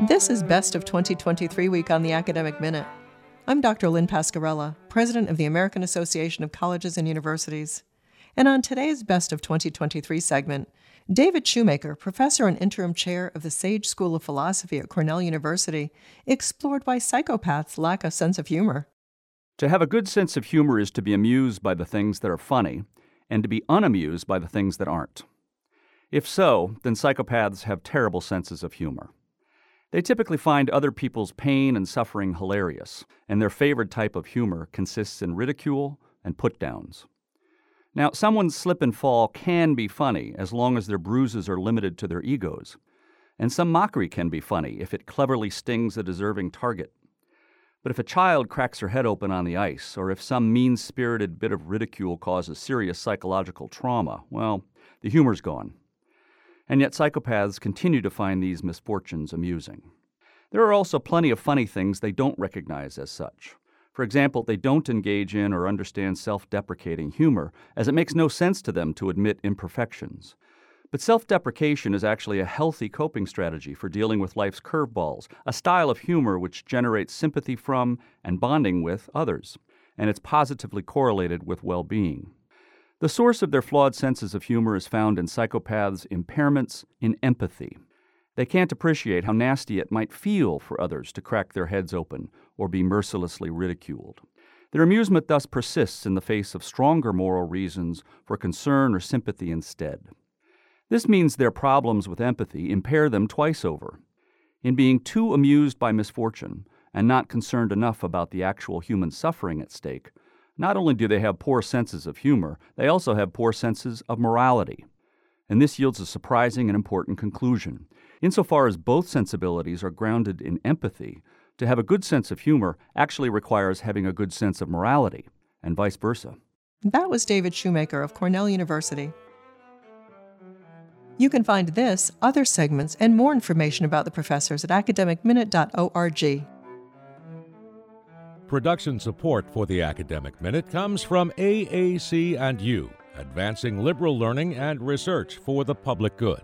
This is Best of 2023 week on the Academic Minute. I'm Dr. Lynn Pasquerella, President of the American Association of Colleges and Universities. And on today's Best of 2023 segment, David Shoemaker, professor and interim chair of the Sage School of Philosophy at Cornell University, explored why psychopaths lack a sense of humor. To have a good sense of humor is to be amused by the things that are funny, and to be unamused by the things that aren't. If so, then psychopaths have terrible senses of humor. They typically find other people's pain and suffering hilarious, and their favorite type of humor consists in ridicule and put downs. Now, someone's slip and fall can be funny as long as their bruises are limited to their egos. And some mockery can be funny if it cleverly stings a deserving target. But if a child cracks her head open on the ice, or if some mean spirited bit of ridicule causes serious psychological trauma, well, the humor's gone. And yet, psychopaths continue to find these misfortunes amusing. There are also plenty of funny things they don't recognize as such. For example, they don't engage in or understand self deprecating humor, as it makes no sense to them to admit imperfections. But self deprecation is actually a healthy coping strategy for dealing with life's curveballs, a style of humor which generates sympathy from and bonding with others, and it's positively correlated with well being. The source of their flawed senses of humor is found in psychopaths' impairments in empathy. They can't appreciate how nasty it might feel for others to crack their heads open or be mercilessly ridiculed. Their amusement thus persists in the face of stronger moral reasons for concern or sympathy instead. This means their problems with empathy impair them twice over. In being too amused by misfortune and not concerned enough about the actual human suffering at stake, not only do they have poor senses of humor, they also have poor senses of morality. And this yields a surprising and important conclusion. Insofar as both sensibilities are grounded in empathy, to have a good sense of humor actually requires having a good sense of morality, and vice versa. That was David Shoemaker of Cornell University. You can find this, other segments, and more information about the professors at academicminute.org. Production support for the Academic Minute comes from AAC and U, advancing liberal learning and research for the public good.